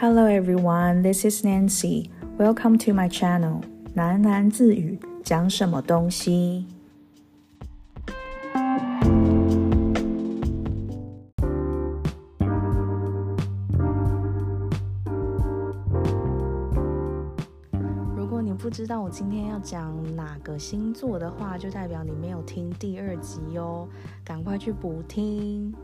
Hello everyone, this is Nancy. Welcome to my channel. 喃喃自语，讲什么东西？如果你不知道我今天要讲哪个星座的话，就代表你没有听第二集哦，赶快去补听。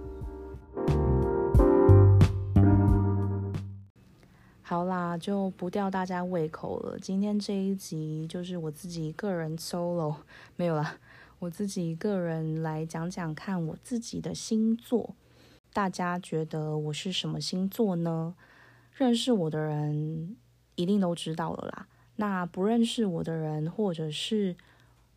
好啦，就不吊大家胃口了。今天这一集就是我自己个人 solo，没有啦，我自己一个人来讲讲看我自己的星座。大家觉得我是什么星座呢？认识我的人一定都知道了啦。那不认识我的人，或者是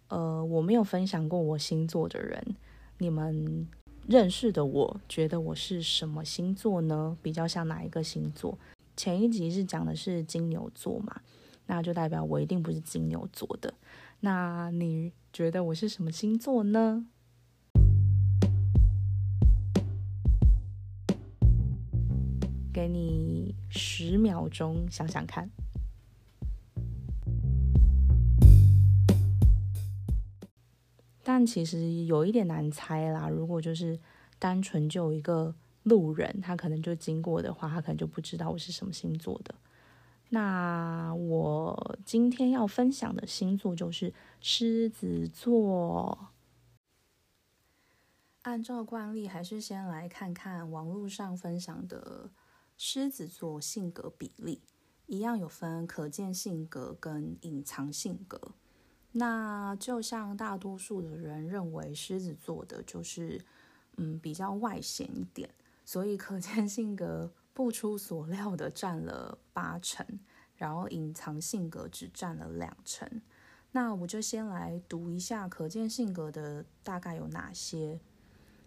呃我没有分享过我星座的人，你们认识的我觉得我是什么星座呢？比较像哪一个星座？前一集是讲的是金牛座嘛，那就代表我一定不是金牛座的。那你觉得我是什么星座呢？给你十秒钟想想看。但其实有一点难猜啦，如果就是单纯就一个。路人他可能就经过的话，他可能就不知道我是什么星座的。那我今天要分享的星座就是狮子座。按照惯例，还是先来看看网络上分享的狮子座性格比例，一样有分可见性格跟隐藏性格。那就像大多数的人认为，狮子座的就是嗯比较外显一点。所以可见性格不出所料的占了八成，然后隐藏性格只占了两成。那我就先来读一下可见性格的大概有哪些。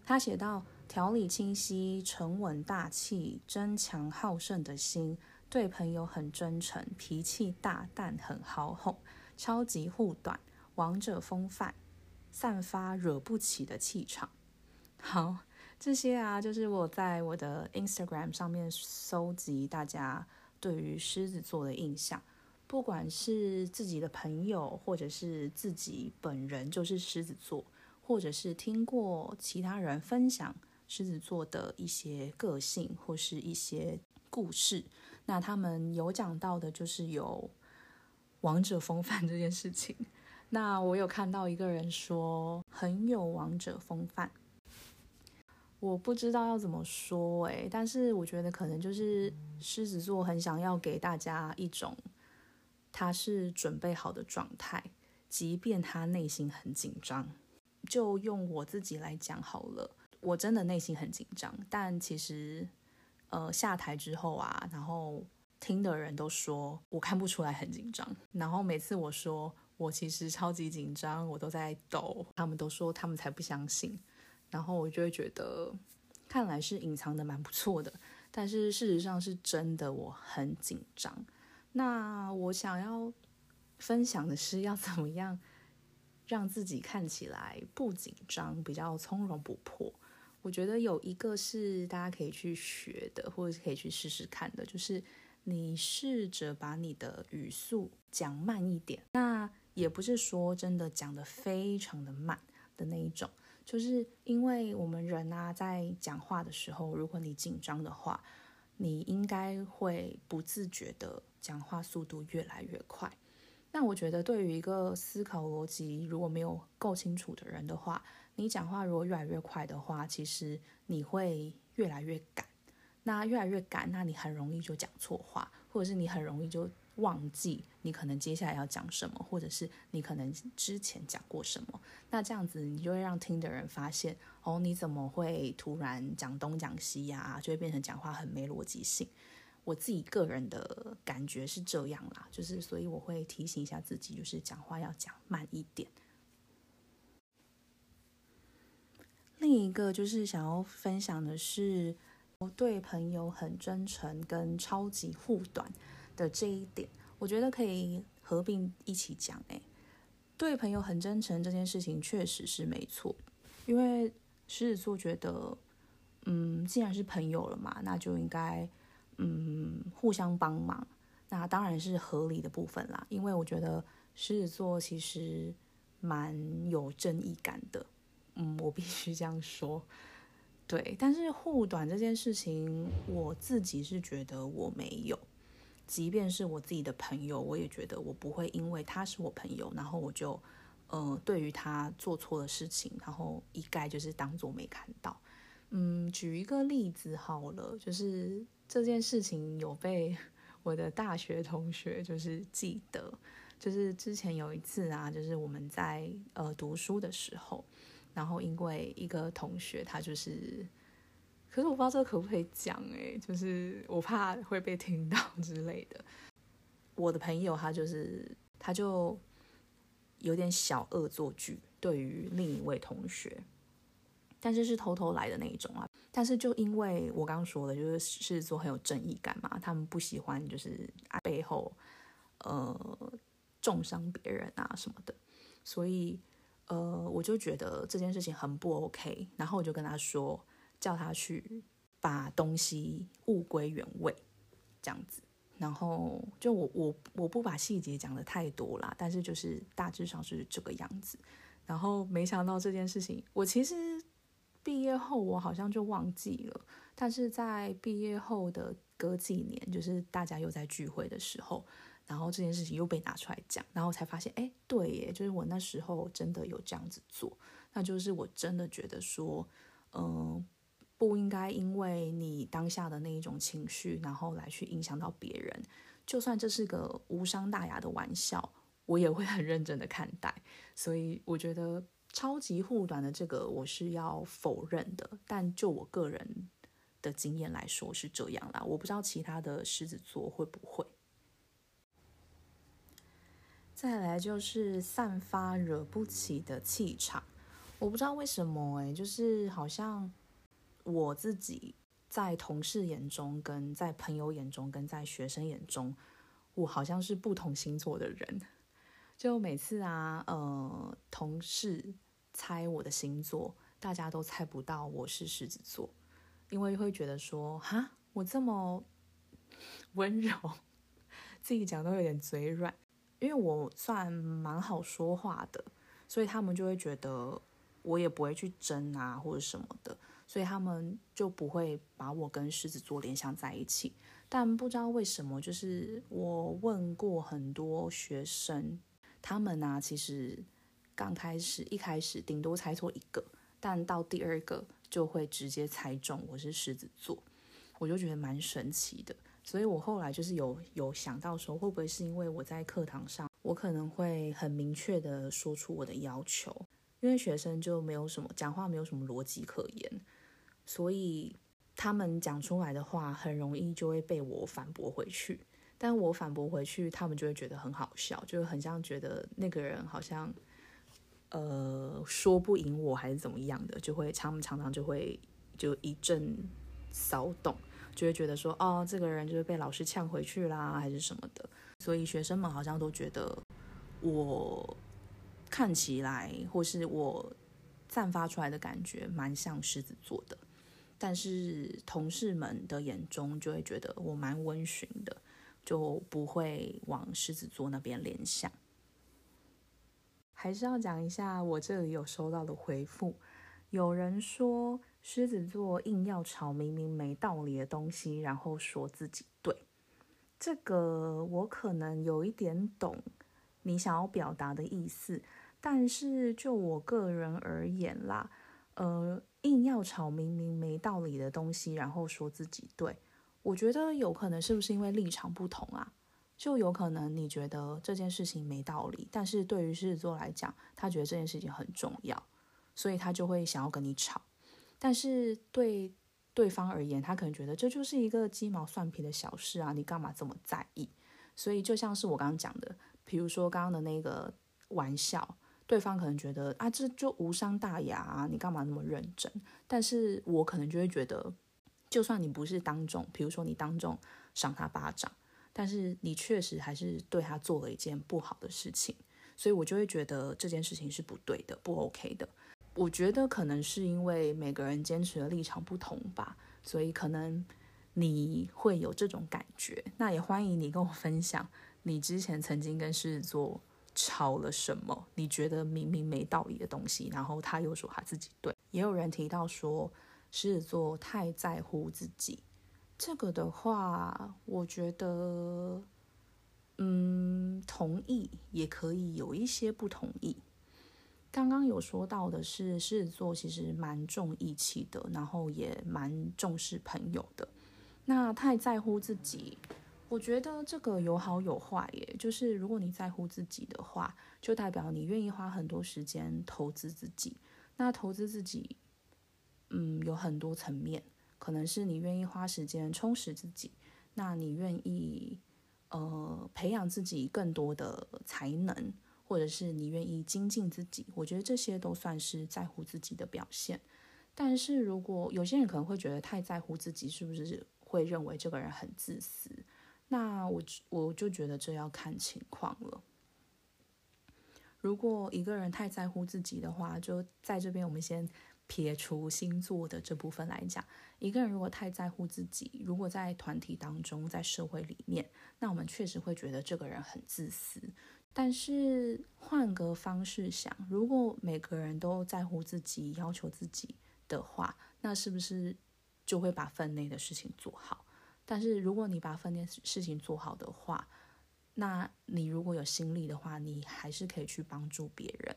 他写到：条理清晰、沉稳大气、争强好胜的心，对朋友很真诚，脾气大但很好哄，超级护短，王者风范，散发惹不起的气场。好。这些啊，就是我在我的 Instagram 上面搜集大家对于狮子座的印象，不管是自己的朋友，或者是自己本人就是狮子座，或者是听过其他人分享狮子座的一些个性或是一些故事，那他们有讲到的就是有王者风范这件事情。那我有看到一个人说很有王者风范。我不知道要怎么说诶，但是我觉得可能就是狮子座很想要给大家一种他是准备好的状态，即便他内心很紧张。就用我自己来讲好了，我真的内心很紧张，但其实呃下台之后啊，然后听的人都说我看不出来很紧张，然后每次我说我其实超级紧张，我都在抖，他们都说他们才不相信。然后我就会觉得，看来是隐藏的蛮不错的，但是事实上是真的，我很紧张。那我想要分享的是，要怎么样让自己看起来不紧张，比较从容不迫。我觉得有一个是大家可以去学的，或者是可以去试试看的，就是你试着把你的语速讲慢一点。那也不是说真的讲的非常的慢的那一种。就是因为我们人啊，在讲话的时候，如果你紧张的话，你应该会不自觉的讲话速度越来越快。那我觉得，对于一个思考逻辑如果没有够清楚的人的话，你讲话如果越来越快的话，其实你会越来越赶。那越来越赶，那你很容易就讲错话，或者是你很容易就。忘记你可能接下来要讲什么，或者是你可能之前讲过什么，那这样子你就会让听的人发现，哦，你怎么会突然讲东讲西呀？就会变成讲话很没逻辑性。我自己个人的感觉是这样啦，就是所以我会提醒一下自己，就是讲话要讲慢一点。另一个就是想要分享的是，我对朋友很真诚，跟超级护短。的这一点，我觉得可以合并一起讲。诶，对朋友很真诚这件事情确实是没错，因为狮子座觉得，嗯，既然是朋友了嘛，那就应该，嗯，互相帮忙，那当然是合理的部分啦。因为我觉得狮子座其实蛮有正义感的，嗯，我必须这样说。对，但是护短这件事情，我自己是觉得我没有。即便是我自己的朋友，我也觉得我不会因为他是我朋友，然后我就，呃，对于他做错的事情，然后一概就是当做没看到。嗯，举一个例子好了，就是这件事情有被 我的大学同学就是记得，就是之前有一次啊，就是我们在呃读书的时候。然后因为一个同学，他就是，可是我不知道这可不可以讲哎，就是我怕会被听到之类的。我的朋友他就是，他就有点小恶作剧，对于另一位同学，但是是偷偷来的那一种啊。但是就因为我刚刚说的，就是狮子座很有正义感嘛，他们不喜欢就是背后呃重伤别人啊什么的，所以。呃，我就觉得这件事情很不 OK，然后我就跟他说，叫他去把东西物归原位，这样子。然后就我我我不把细节讲的太多啦，但是就是大致上是这个样子。然后没想到这件事情，我其实毕业后我好像就忘记了，但是在毕业后的隔几年，就是大家又在聚会的时候。然后这件事情又被拿出来讲，然后才发现，哎，对耶，就是我那时候真的有这样子做，那就是我真的觉得说，嗯，不应该因为你当下的那一种情绪，然后来去影响到别人。就算这是个无伤大雅的玩笑，我也会很认真的看待。所以我觉得超级护短的这个我是要否认的，但就我个人的经验来说是这样啦，我不知道其他的狮子座会不会。再来就是散发惹不起的气场，我不知道为什么哎，就是好像我自己在同事眼中、跟在朋友眼中、跟在学生眼中，我好像是不同星座的人。就每次啊，呃，同事猜我的星座，大家都猜不到我是狮子座，因为会觉得说，哈，我这么温柔，自己讲都有点嘴软。因为我算蛮好说话的，所以他们就会觉得我也不会去争啊或者什么的，所以他们就不会把我跟狮子座联想在一起。但不知道为什么，就是我问过很多学生，他们呢其实刚开始一开始顶多猜错一个，但到第二个就会直接猜中我是狮子座，我就觉得蛮神奇的。所以我后来就是有有想到说，会不会是因为我在课堂上，我可能会很明确的说出我的要求，因为学生就没有什么讲话，没有什么逻辑可言，所以他们讲出来的话很容易就会被我反驳回去，但我反驳回去，他们就会觉得很好笑，就很像觉得那个人好像呃说不赢我还是怎么样的，就会他们常常就会就一阵骚动。就会觉得说，哦，这个人就是被老师呛回去啦，还是什么的。所以学生们好像都觉得我看起来，或是我散发出来的感觉蛮像狮子座的。但是同事们的眼中就会觉得我蛮温驯的，就不会往狮子座那边联想。还是要讲一下我这里有收到的回复，有人说。狮子座硬要吵明明没道理的东西，然后说自己对，这个我可能有一点懂你想要表达的意思，但是就我个人而言啦，呃，硬要吵明明没道理的东西，然后说自己对，我觉得有可能是不是因为立场不同啊？就有可能你觉得这件事情没道理，但是对于狮子座来讲，他觉得这件事情很重要，所以他就会想要跟你吵。但是对对方而言，他可能觉得这就是一个鸡毛蒜皮的小事啊，你干嘛这么在意？所以就像是我刚刚讲的，比如说刚刚的那个玩笑，对方可能觉得啊，这就无伤大雅啊，你干嘛那么认真？但是我可能就会觉得，就算你不是当众，比如说你当众赏他巴掌，但是你确实还是对他做了一件不好的事情，所以我就会觉得这件事情是不对的，不 OK 的。我觉得可能是因为每个人坚持的立场不同吧，所以可能你会有这种感觉。那也欢迎你跟我分享，你之前曾经跟狮子座吵了什么？你觉得明明没道理的东西，然后他又说他自己对。也有人提到说狮子座太在乎自己，这个的话，我觉得。嗯，同意也可以有一些不同意。刚刚有说到的是狮子座其实蛮重义气的，然后也蛮重视朋友的。那太在乎自己，我觉得这个有好有坏耶。就是如果你在乎自己的话，就代表你愿意花很多时间投资自己。那投资自己，嗯，有很多层面，可能是你愿意花时间充实自己，那你愿意。呃，培养自己更多的才能，或者是你愿意精进自己，我觉得这些都算是在乎自己的表现。但是如果有些人可能会觉得太在乎自己，是不是会认为这个人很自私？那我我就觉得这要看情况了。如果一个人太在乎自己的话，就在这边我们先。撇除星座的这部分来讲，一个人如果太在乎自己，如果在团体当中，在社会里面，那我们确实会觉得这个人很自私。但是换个方式想，如果每个人都在乎自己、要求自己的话，那是不是就会把分内的事情做好？但是如果你把分内事情做好的话，那你如果有心力的话，你还是可以去帮助别人。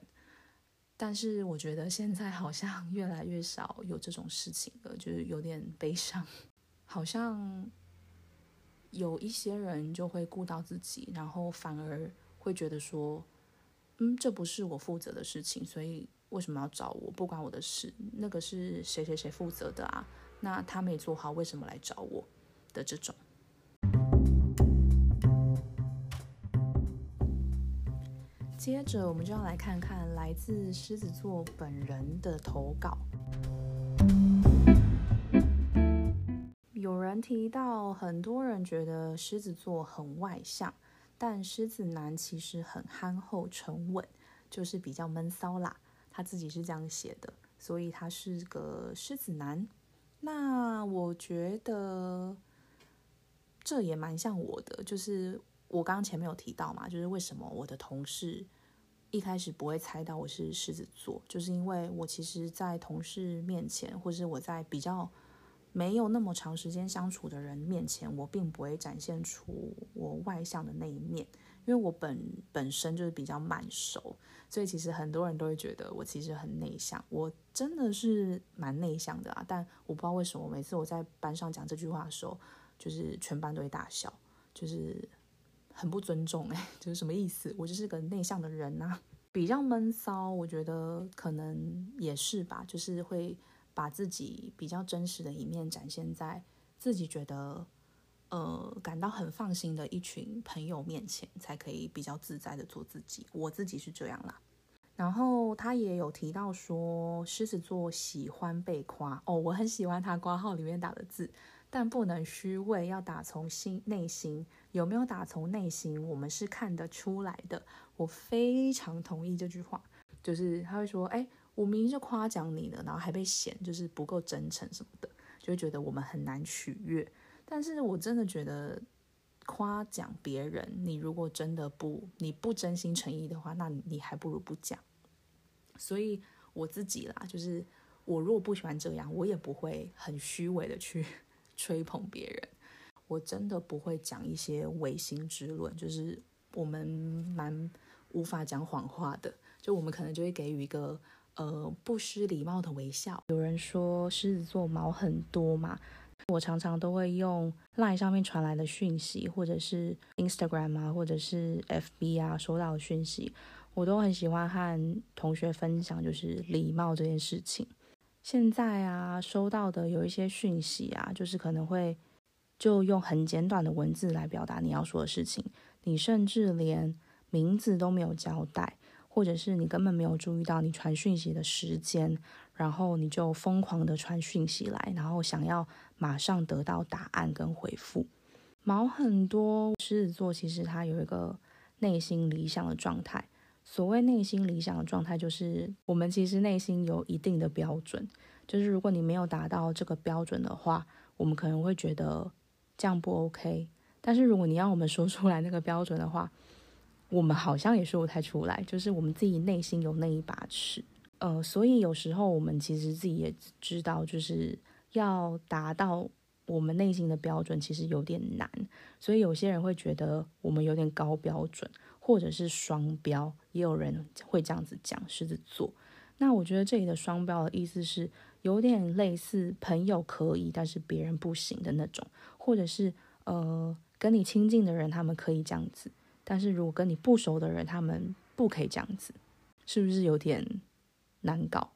但是我觉得现在好像越来越少有这种事情了，就是有点悲伤。好像有一些人就会顾到自己，然后反而会觉得说，嗯，这不是我负责的事情，所以为什么要找我？不关我的事，那个是谁谁谁负责的啊？那他没做好，为什么来找我的这种？接着，我们就要来看看来自狮子座本人的投稿。有人提到，很多人觉得狮子座很外向，但狮子男其实很憨厚沉稳，就是比较闷骚啦。他自己是这样写的，所以他是个狮子男。那我觉得这也蛮像我的，就是我刚刚前面有提到嘛，就是为什么我的同事。一开始不会猜到我是狮子座，就是因为我其实，在同事面前，或是我在比较没有那么长时间相处的人面前，我并不会展现出我外向的那一面，因为我本本身就是比较慢熟，所以其实很多人都会觉得我其实很内向。我真的是蛮内向的啊，但我不知道为什么，每次我在班上讲这句话的时候，就是全班都会大笑，就是。很不尊重哎，就是什么意思？我就是个内向的人呐，比较闷骚。我觉得可能也是吧，就是会把自己比较真实的一面展现在自己觉得呃感到很放心的一群朋友面前，才可以比较自在的做自己。我自己是这样啦。然后他也有提到说，狮子座喜欢被夸哦，我很喜欢他挂号里面打的字。但不能虚伪，要打从心内心。有没有打从内心，我们是看得出来的。我非常同意这句话，就是他会说：“哎，我明明就夸奖你的，然后还被嫌就是不够真诚什么的，就会觉得我们很难取悦。”但是我真的觉得，夸奖别人，你如果真的不，你不真心诚意的话，那你还不如不讲。所以我自己啦，就是我如果不喜欢这样，我也不会很虚伪的去。吹捧别人，我真的不会讲一些违心之论，就是我们蛮无法讲谎话的，就我们可能就会给予一个呃不失礼貌的微笑。有人说狮子座毛很多嘛，我常常都会用 LINE 上面传来的讯息，或者是 Instagram 啊，或者是 FB 啊收到的讯息，我都很喜欢和同学分享，就是礼貌这件事情。现在啊，收到的有一些讯息啊，就是可能会就用很简短的文字来表达你要说的事情，你甚至连名字都没有交代，或者是你根本没有注意到你传讯息的时间，然后你就疯狂的传讯息来，然后想要马上得到答案跟回复。毛很多，狮子座其实他有一个内心理想的状态。所谓内心理想的状态，就是我们其实内心有一定的标准，就是如果你没有达到这个标准的话，我们可能会觉得这样不 OK。但是如果你要我们说出来那个标准的话，我们好像也说不太出来，就是我们自己内心有那一把尺。呃，所以有时候我们其实自己也知道，就是要达到我们内心的标准，其实有点难。所以有些人会觉得我们有点高标准，或者是双标，也有人会这样子讲狮子座。那我觉得这里的双标的意思是有点类似朋友可以，但是别人不行的那种，或者是呃跟你亲近的人他们可以这样子，但是如果跟你不熟的人他们不可以这样子，是不是有点？难搞。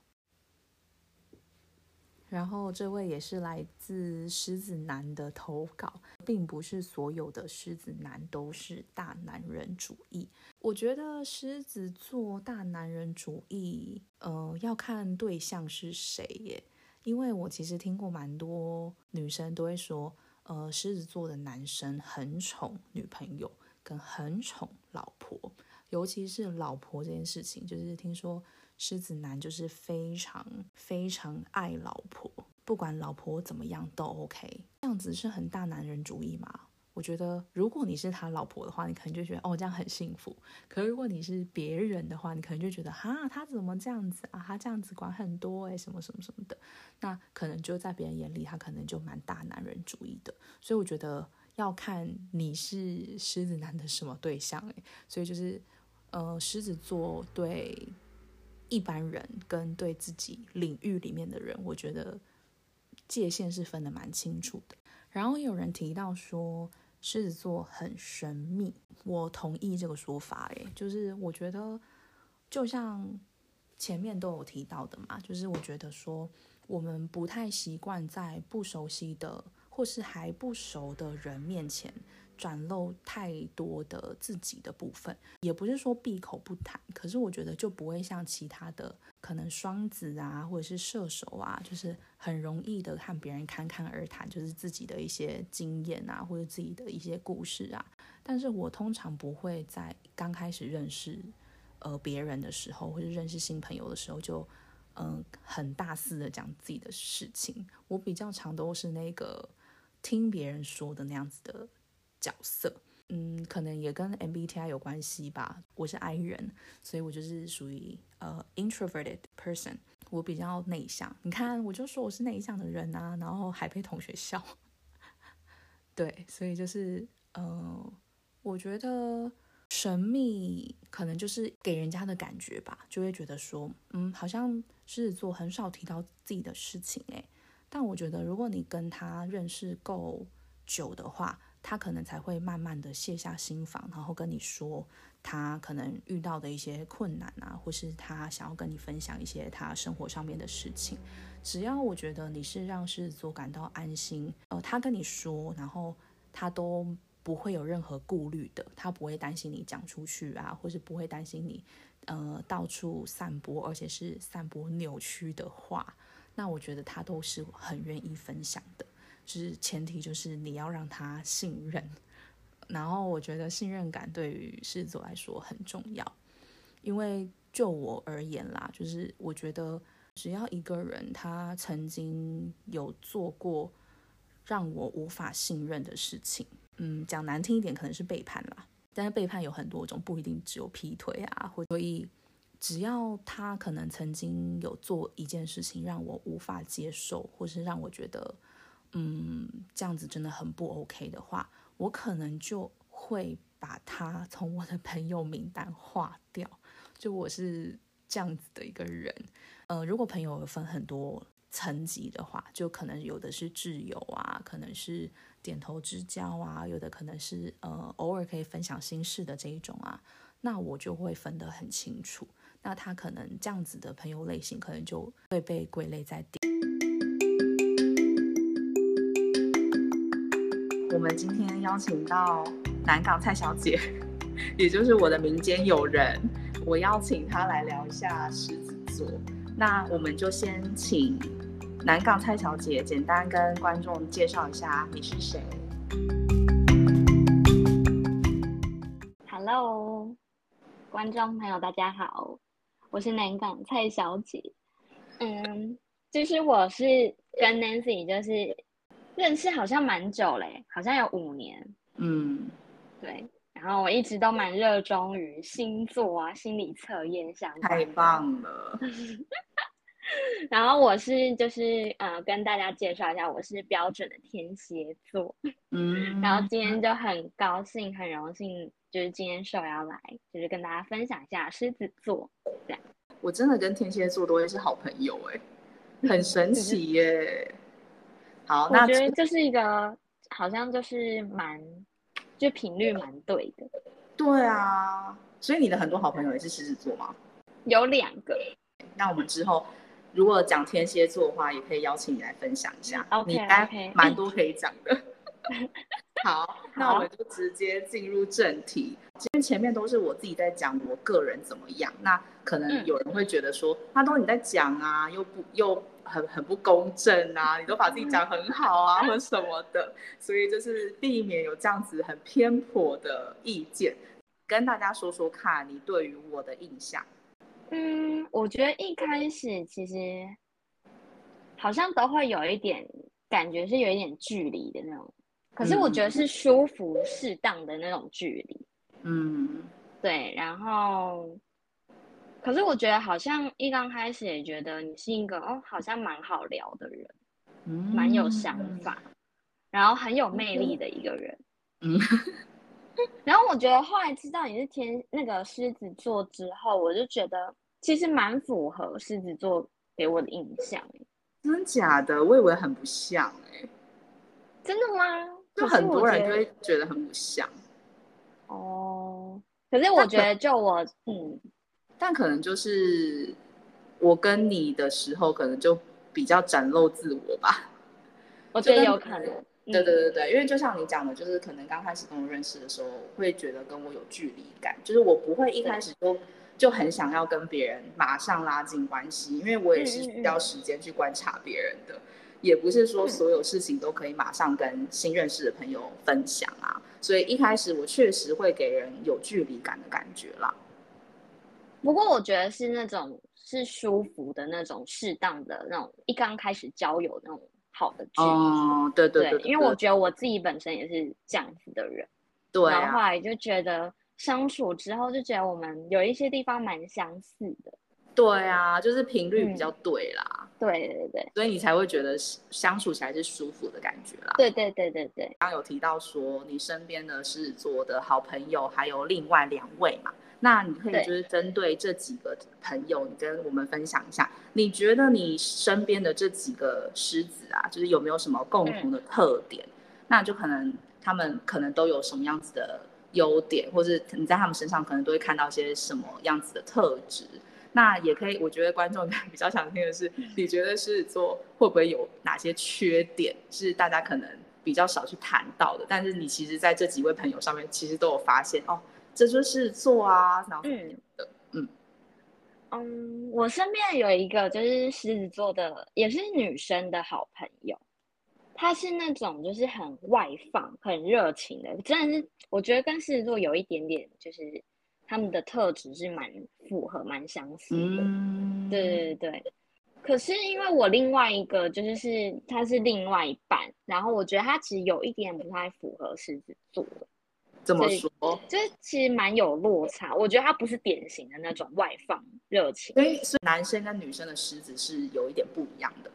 然后这位也是来自狮子男的投稿，并不是所有的狮子男都是大男人主义。我觉得狮子座大男人主义，呃，要看对象是谁耶。因为我其实听过蛮多女生都会说，呃，狮子座的男生很宠女朋友，跟很宠老婆，尤其是老婆这件事情，就是听说。狮子男就是非常非常爱老婆，不管老婆怎么样都 OK，这样子是很大男人主义嘛？我觉得如果你是他老婆的话，你可能就觉得哦这样很幸福。可如果你是别人的话，你可能就觉得哈他怎么这样子啊？他这样子管很多诶，什么什么什么的，那可能就在别人眼里他可能就蛮大男人主义的。所以我觉得要看你是狮子男的什么对象诶，所以就是呃狮子座对。一般人跟对自己领域里面的人，我觉得界限是分的蛮清楚的。然后有人提到说狮子座很神秘，我同意这个说法。诶，就是我觉得就像前面都有提到的嘛，就是我觉得说我们不太习惯在不熟悉的或是还不熟的人面前。转露太多的自己的部分，也不是说闭口不谈，可是我觉得就不会像其他的可能双子啊，或者是射手啊，就是很容易的和别人侃侃而谈，就是自己的一些经验啊，或者自己的一些故事啊。但是我通常不会在刚开始认识呃别人的时候，或者认识新朋友的时候，就嗯很大肆的讲自己的事情。我比较常都是那个听别人说的那样子的。角色，嗯，可能也跟 MBTI 有关系吧。我是 I 人，所以我就是属于呃 introverted person，我比较内向。你看，我就说我是内向的人啊，然后还被同学笑。对，所以就是呃，我觉得神秘可能就是给人家的感觉吧，就会觉得说，嗯，好像狮子座很少提到自己的事情诶。但我觉得，如果你跟他认识够久的话，他可能才会慢慢的卸下心防，然后跟你说他可能遇到的一些困难啊，或是他想要跟你分享一些他生活上面的事情。只要我觉得你是让狮子座感到安心，呃，他跟你说，然后他都不会有任何顾虑的，他不会担心你讲出去啊，或是不会担心你呃到处散播，而且是散播扭曲的话，那我觉得他都是很愿意分享的。就是前提，就是你要让他信任，然后我觉得信任感对于狮子座来说很重要，因为就我而言啦，就是我觉得只要一个人他曾经有做过让我无法信任的事情，嗯，讲难听一点可能是背叛啦，但是背叛有很多种，不一定只有劈腿啊，或所以只要他可能曾经有做一件事情让我无法接受，或是让我觉得。嗯，这样子真的很不 OK 的话，我可能就会把他从我的朋友名单划掉。就我是这样子的一个人。呃，如果朋友分很多层级的话，就可能有的是挚友啊，可能是点头之交啊，有的可能是呃偶尔可以分享心事的这一种啊，那我就会分得很清楚。那他可能这样子的朋友类型，可能就会被归类在第。我们今天邀请到南港蔡小姐，也就是我的民间友人，我邀请她来聊一下狮子座。那我们就先请南港蔡小姐简单跟观众介绍一下你是谁。Hello，观众朋友大家好，我是南港蔡小姐。嗯，就是我是跟 Nancy 就是。认识好像蛮久嘞，好像有五年。嗯，对。然后我一直都蛮热衷于星座啊、心理测验相关。太棒了。然后我是就是呃跟大家介绍一下，我是标准的天蝎座。嗯。然后今天就很高兴、很荣幸，就是今天受邀来，就是跟大家分享一下狮子座这样。我真的跟天蝎座都会是好朋友哎，很神奇耶。好，我觉得这是一个好像就是蛮。就频率蛮对的，对啊，所以你的很多好朋友也是狮子座吗？有两个。那我们之后如果讲天蝎座的话，也可以邀请你来分享一下。OK，你该蛮多可以讲的。好，那我们就直接进入正题。今天前面都是我自己在讲我个人怎么样，那可能有人会觉得说，他都你在讲啊，又不又。很很不公正啊！你都把自己讲很好啊，或什么的，所以就是避免有这样子很偏颇的意见，跟大家说说看你对于我的印象。嗯，我觉得一开始其实好像都会有一点感觉是有一点距离的那种，可是我觉得是舒服适当的那种距离。嗯，对，然后。可是我觉得好像一刚开始也觉得你是一个哦，好像蛮好聊的人，嗯蛮有想法，然后很有魅力的一个人。嗯，然后我觉得后来知道你是天那个狮子座之后，我就觉得其实蛮符合狮子座给我的印象。真假的？我以为很不像哎。真的吗？就很多人就会觉得很不像。哦，可是我觉得就我嗯。但可能就是我跟你的时候，可能就比较展露自我吧。我觉得有可能。对对对对，因为就像你讲的，就是可能刚开始跟我认识的时候，会觉得跟我有距离感，就是我不会一开始就就很想要跟别人马上拉近关系，因为我也是需要时间去观察别人的，也不是说所有事情都可以马上跟新认识的朋友分享啊。所以一开始我确实会给人有距离感的感觉啦。不过我觉得是那种是舒服的那种适当的那种一刚开始交友那种好的距离，哦，对对对，因为我觉得我自己本身也是这样子的人，对，然后后来就觉得相处之后就觉得我们有一些地方蛮相似的，对啊，就是频率比较对啦，对对对，所以你才会觉得相处起来是舒服的感觉啦，对对对对对，刚有提到说你身边的狮子座的好朋友还有另外两位嘛。那你可以就是针对这几个朋友，你跟我们分享一下，你觉得你身边的这几个狮子啊，就是有没有什么共同的特点？那就可能他们可能都有什么样子的优点，或是你在他们身上可能都会看到些什么样子的特质。那也可以，我觉得观众 比较想听的是，你觉得狮子座会不会有哪些缺点，是大家可能比较少去谈到的？但是你其实在这几位朋友上面，其实都有发现哦。这就是做啊，然后嗯嗯嗯，我身边有一个就是狮子座的，也是女生的好朋友，她是那种就是很外放、很热情的，真的是我觉得跟狮子座有一点点就是他们的特质是蛮符合、蛮相似的。嗯，对对对。可是因为我另外一个就是是他是另外一半，然后我觉得他其实有一点不太符合狮子座的。怎么说？就是其实蛮有落差，我觉得他不是典型的那种外放热情。所以，所以男生跟女生的狮子是有一点不一样的。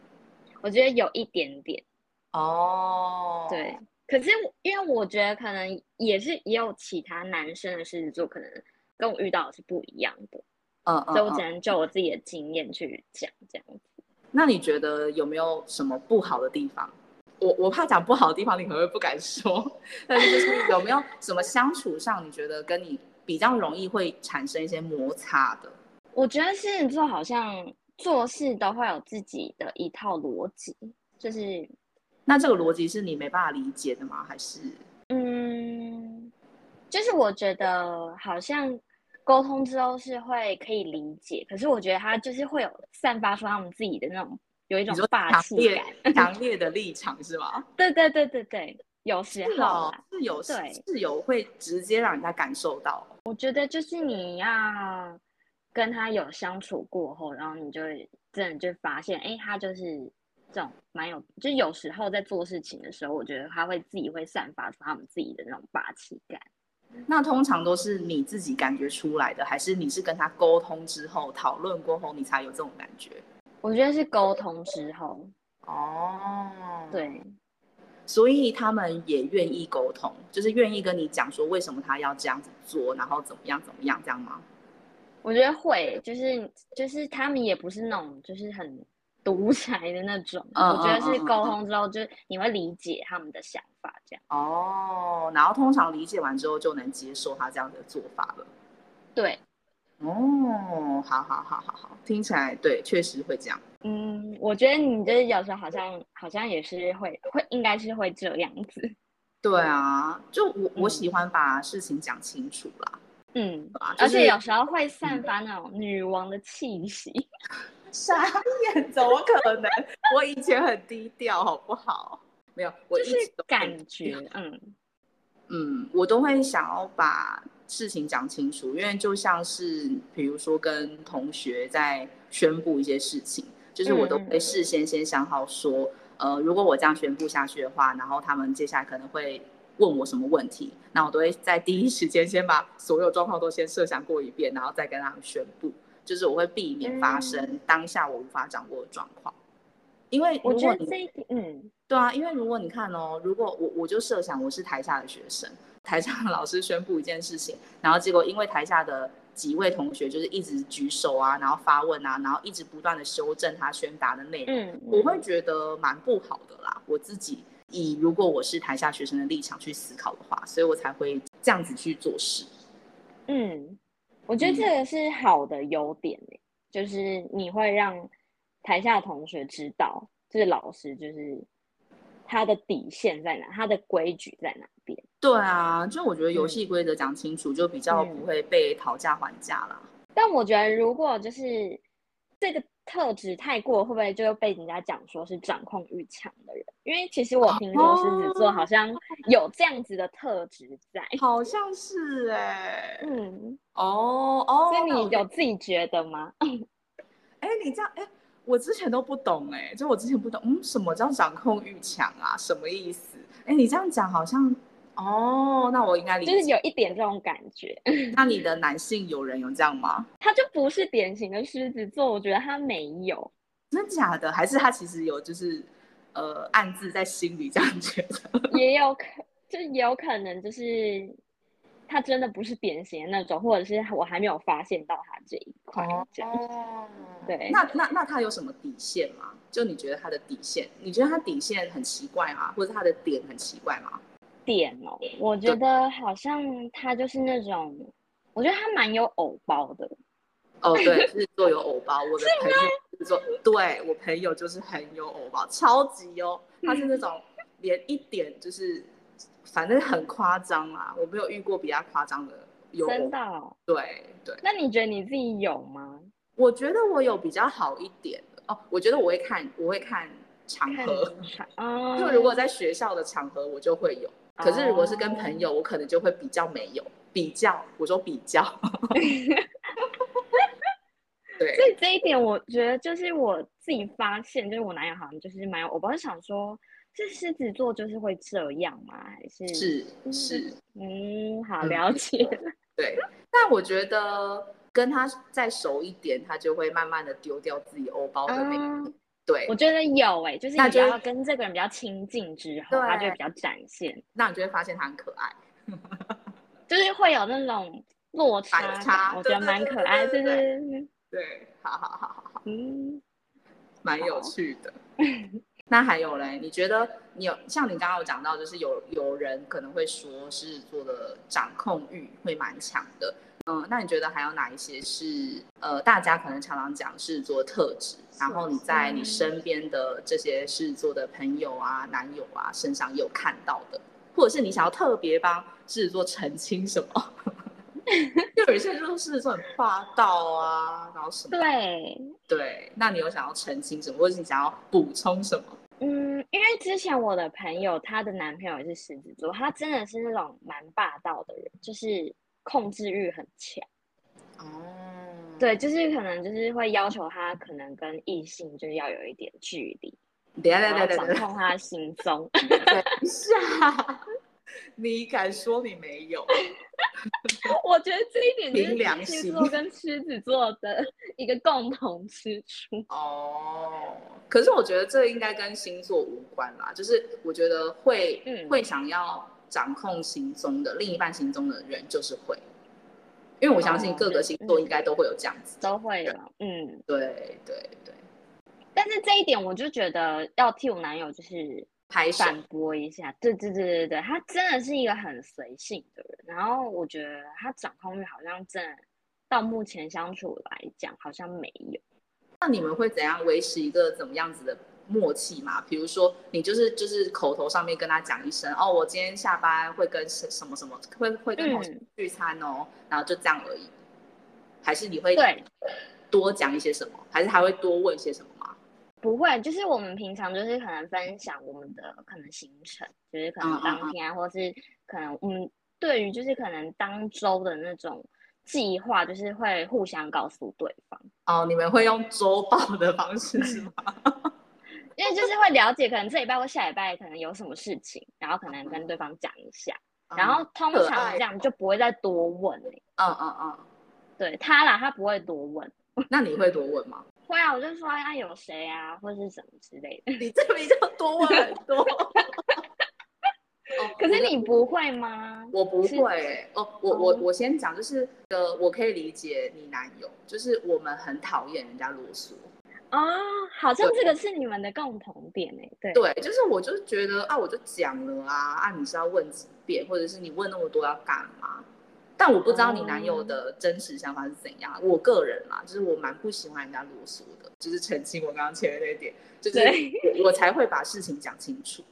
我觉得有一点点。哦。对。可是因为我觉得可能也是也有其他男生的狮子座，可能跟我遇到的是不一样的。嗯嗯。所以我只能就我自己的经验去讲这样子。那你觉得有没有什么不好的地方？我我怕讲不好的地方，你可能会不敢说。但是就是有没有什么相处上，你觉得跟你比较容易会产生一些摩擦的？我觉得狮子座好像做事都会有自己的一套逻辑，就是那这个逻辑是你没办法理解的吗？还是嗯，就是我觉得好像沟通之后是会可以理解，可是我觉得他就是会有散发出他们自己的那种。有一种霸气感，强烈的立场是吗？对对对对对，有时候是有对是有会直接让人家感受到。我觉得就是你要跟他有相处过后，然后你就真的就发现，哎，他就是这种蛮有，就有时候在做事情的时候，我觉得他会自己会散发出他们自己的那种霸气感。那通常都是你自己感觉出来的，还是你是跟他沟通之后讨论过后，你才有这种感觉？我觉得是沟通之后。哦，对，所以他们也愿意沟通，就是愿意跟你讲说为什么他要这样子做，然后怎么样怎么样，这样吗？我觉得会，就是就是他们也不是那种就是很独裁的那种，我觉得是沟通之后，就是你会理解他们的想法这样。哦，然后通常理解完之后就能接受他这样的做法了。对。哦，好好好好好，听起来对，确实会这样。嗯，我觉得你就是有时候好像好像也是会会，应该是会这样子。对啊，就我我喜欢把事情讲清楚啦。嗯，而且有时候会散发那种女王的气息。傻眼，怎么可能？我以前很低调，好不好？没有，我一直感觉，嗯嗯，我都会想要把事情讲清楚，因为就像是比如说跟同学在宣布一些事情，就是我都会事先先想好说，呃，如果我这样宣布下去的话，然后他们接下来可能会问我什么问题，那我都会在第一时间先把所有状况都先设想过一遍，然后再跟他们宣布。就是我会避免发生当下我无法掌握的状况，因为我觉得这一点，嗯，对啊，因为如果你看哦，如果我我就设想我是台下的学生，台上的老师宣布一件事情，然后结果因为台下的几位同学就是一直举手啊，然后发问啊，然后一直不断的修正他宣达的内容，我会觉得蛮不好的啦。我自己以如果我是台下学生的立场去思考的话，所以我才会这样子去做事，嗯。我觉得这个是好的优点就是你会让台下同学知道，就是老师就是他的底线在哪，他的规矩在哪边。对啊，就我觉得游戏规则讲清楚，就比较不会被讨价还价啦。但我觉得如果就是这个。特质太过，会不会就被人家讲说是掌控欲强的人？因为其实我听说狮子座好像有这样子的特质在，好像是哎，嗯，哦哦，所以你有自己觉得吗？哎，你这样哎，我之前都不懂哎，就我之前不懂，嗯，什么叫掌控欲强啊？什么意思？哎，你这样讲好像。哦，那我应该理解就是有一点这种感觉。那你的男性友人有这样吗？他就不是典型的狮子座，我觉得他没有。真的假的？还是他其实有，就是呃，暗自在心里这样觉得。也有可，就也有可能，就是他真的不是典型的那种，或者是我还没有发现到他这一块。哦，对。那那那他有什么底线吗？就你觉得他的底线？你觉得他底线很奇怪吗？或者他的点很奇怪吗？点哦，我觉得好像他就是那种，我觉得他蛮有偶包的。哦，对，是做有偶包。我的朋友是说，对我朋友就是很有偶包，超级哦。他是那种连一点就是，反正很夸张啊，我没有遇过比他夸张的。有真的？对对。那你觉得你自己有吗？我觉得我有比较好一点哦。我觉得我会看，我会看场合。哦。就如果在学校的场合，我就会有。可是如果是跟朋友，我可能就会比较没有比较，我说比较，对。所以这一点，我觉得就是我自己发现，就是我男友好像就是蛮有，我不是想说，是狮子座就是会这样吗？还是是是，嗯，好了解。对，但我觉得跟他再熟一点，他就会慢慢的丢掉自己欧包的那个。对，我觉得有哎，就是你要跟这个人比较亲近之后，他就会比较展现，那你就会发现他很可爱，就是会有那种落差，我觉得蛮可爱，对对对，对，好好好好好，嗯，蛮有趣的。那还有嘞？你觉得你有像你刚刚有讲到，就是有有人可能会说狮子座的掌控欲会蛮强的。嗯，那你觉得还有哪一些是呃，大家可能常常讲狮子座特质，然后你在你身边的这些狮子座的朋友啊、男友啊身上有看到的，或者是你想要特别帮狮子座澄清什么？就有一些人说狮子座很霸道啊，然后什么？对对，那你有想要澄清什么，或者你想要补充什么？嗯，因为之前我的朋友，她的男朋友也是狮子座，他真的是那种蛮霸道的人，就是。控制欲很强，哦，对，就是可能就是会要求他可能跟异性就是要有一点距离，等下等下等下，掌控他的行踪。等一下，你敢说你没有？我觉得这一点就是凭良心座跟狮子座的一个共同之处。哦，可是我觉得这应该跟星座无关啦，就是我觉得会、嗯会想要掌控行踪的另一半行踪的人就是会，因为我相信哦各个星座应该都会有这样子。都会有，嗯，对对对，但是这一点我就觉得要替我男友就是拍手反驳一下，对对对对对，他真的是一个很随性的人，然后我觉得他掌控欲好像真的到目前相处来讲好像没有，那你们会怎样维持一个怎么样子的默契嘛？比如说你就是就是口头上面跟他讲一声哦，我今天下班会跟什什么什么会会跟同事嗯。聚餐哦，然后就这样而已，还是你会对，多讲一些什么，还是还会多问一些什么吗？不会，就是我们平常就是可能分享我们的可能行程，就是可能嗯嗯嗯当天啊，或是可能我们对于就是可能当周的那种计划，就是会互相告诉对方，哦，你们会用周报的方式是吗？因为就是会了解可能这礼拜或下礼拜可能有什么事情，然后可能跟对方讲一下，然后通常这样就不会再多问、欸、嗯嗯嗯，对他啦，他不会多问。那你会多问吗？会啊，我就说啊有谁啊，或是什么之类的。你这比较多问很多。哦可是你不会吗？我不是会欸哦，我我哦我先讲，就是呃，我可以理解你男友，就是我们很讨厌人家啰嗦。哦，好像对这个是你们的共同点哎、对。对，就是我就觉得啊，我就讲了啊，啊，你是要问几遍，或者是你问那么多要干嘛？但我不知道你男友的真实想法是怎样。我个人啦，就是我蛮不喜欢人家啰嗦的，就是澄清我刚刚前面那一点，就是我我才会把事情讲清楚。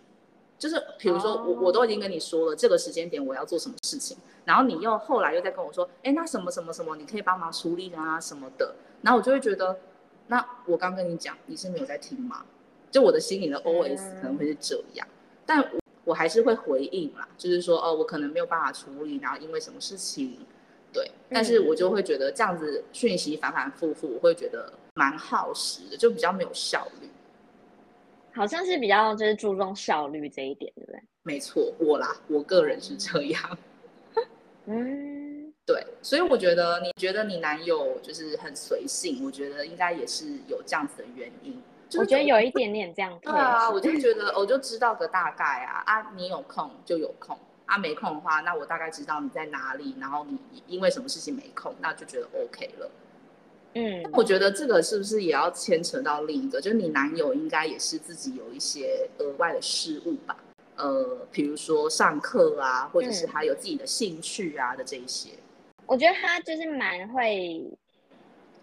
就是比如说我我都已经跟你说了这个时间点我要做什么事情，然后你又后来又在跟我说，哎，那什么什么什么，你可以帮忙处理啊什么的，然后我就会觉得，那我刚跟你讲，你是没有在听吗？就我的心里的 OS 可能会是这样，但我我还是会回应啦，就是说哦，我可能没有办法处理，然后因为什么事情，对，但是我就会觉得这样子讯息反反复复，我会觉得蛮耗时的，就比较没有效率。好像是比较就是注重效率这一点，对不对？没错，我啦，我个人是这样。嗯，对，所以我觉得，你觉得你男友就是很随性，我觉得应该也是有这样子的原因。就是我觉得有一点点这样特对啊，我就觉得我就知道个大概啊啊，你有空就有空啊，没空的话，那我大概知道你在哪里，然后你因为什么事情没空，那就觉得 OK 了。嗯，我觉得这个是不是也要牵扯到另一个，就是你男友应该也是自己有一些额外的事物吧？呃，比如说上课啊，或者是嗯他有自己的兴趣啊的这一些我觉得他就是蛮会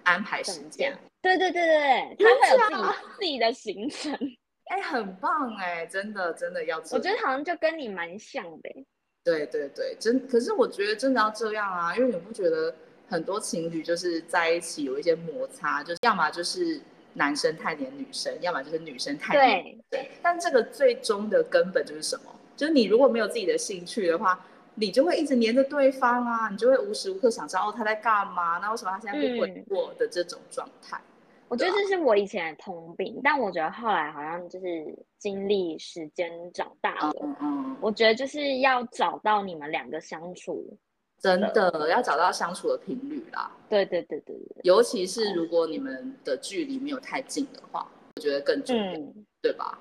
安排时间讲，，对对对对对，他会有自己自己的行程，哎，很棒哎，真的真的要。我觉得好像就跟你蛮像的欸。对对对，真可是我觉得真的要这样啊，因为你不觉得很多情侣就是在一起有一些摩擦，就是要么就是男生太黏女生，要么就是女生太黏男对，生。但这个最终的根本就是什么？就是你如果没有自己的兴趣的话，你就会一直黏着对方啊，你就会无时无刻想知道哦他在干嘛，那为什么他现在不回嗯我的这种状态。我觉得这是我以前的通病，但我觉得后来好像就是经历时间长大嗯了，嗯嗯，我觉得就是要找到你们两个相处，真的要找到相处的频率啦。对对对对对，尤其是如果你们的距离没有太近的话，我觉得更重要，嗯，对吧？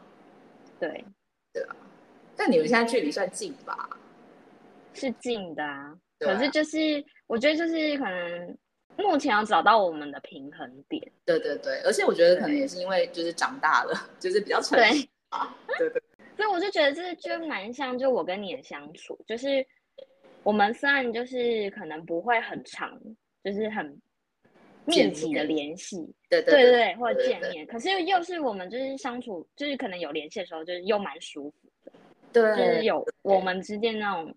对对啊，但你们现在距离算近吧？是近的啊。啊可是就是我觉得就是可能目前要找到我们的平衡点，对对对，而且我觉得可能也是因为就是长大了，就是比较成对熟啊。对对，所以我就觉得这就蛮像，就我跟你的相处，就是我们虽然就是可能不会很长，就是很密集的联系，对对对对，或者见面，可是又是我们就是相处，就是可能有联系的时候，就是又蛮舒服的，对，就是有我们之间那种，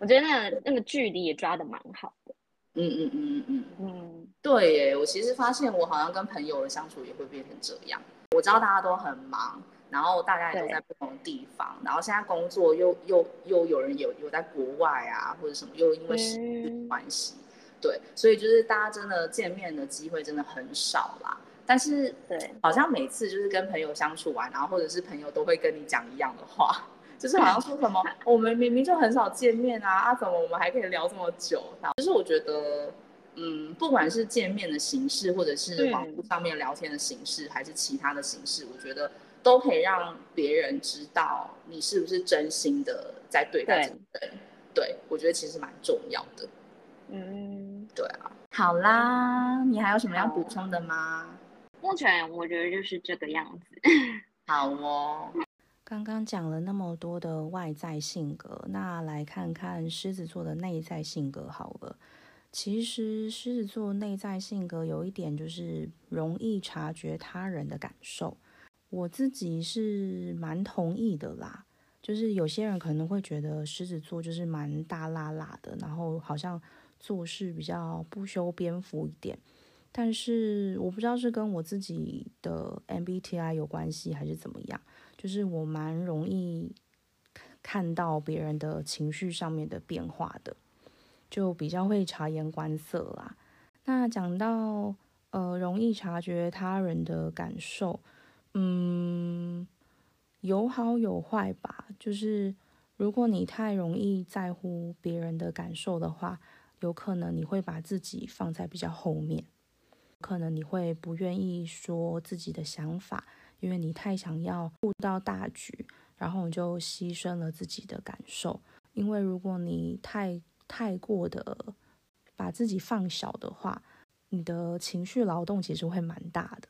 我觉得那个那个距离也抓的蛮好的，嗯嗯嗯嗯嗯，嗯，对耶。我其实发现我好像跟朋友的相处也会变成这样。我知道大家都很忙，然后大家也都在不同的地方，然后现在工作又又又有人有有在国外啊，或者什么，又因为时间嗯。关系，对，所以就是大家真的见面的机会真的很少啦。但是对，好像每次就是跟朋友相处完，然后或者是朋友都会跟你讲一样的话，就是好像说什么我们明明就很少见面啊，啊怎么我们还可以聊这么久？就是我觉得，嗯，不管是见面的形式，或者是网络上面聊天的形式，还是其他的形式，我觉得都可以让别人知道你是不是真心的在对待这个人。对，我觉得其实蛮重要的。嗯，对啊。好啦，你还有什么要补充的吗？目前我觉得就是这个样子。好哦。刚刚讲了那么多的外在性格，那来看看狮子座的内在性格好了。其实狮子座内在性格有一点就是容易察觉他人的感受，我自己是蛮同意的啦。就是有些人可能会觉得狮子座就是蛮大辣辣的，然后好像做事比较不修边幅一点。但是我不知道是跟我自己的 MBTI 有关系还是怎么样，就是我蛮容易看到别人的情绪上面的变化的，就比较会察言观色啦。那讲到呃容易察觉他人的感受，嗯。有好有坏吧，就是如果你太容易在乎别人的感受的话，有可能你会把自己放在比较后面，可能你会不愿意说自己的想法，因为你太想要顾到大局，然后你就牺牲了自己的感受。因为如果你太太过的把自己放小的话，你的情绪劳动其实会蛮大的，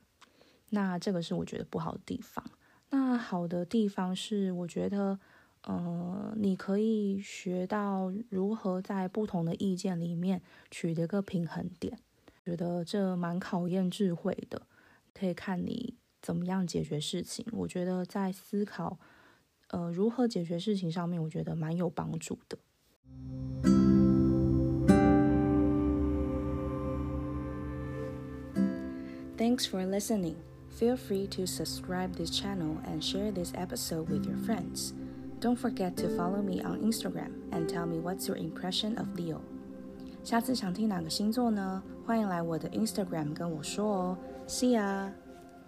那这个是我觉得不好的地方。那好的地方是，我觉得，呃，你可以学到如何在不同的意见里面取得个平衡点，觉得这蛮考验智慧的，可以看你怎么样解决事情。我觉得在思考，呃，如何解决事情上面，我觉得蛮有帮助的。Thanks for listening. Feel free to subscribe this channel and share this episode with your friends. Don't forget to follow me on Instagram and tell me what's your impression of Leo. 下次想听哪个星座呢？欢迎来我的 Instagram 跟我说哦。See ya!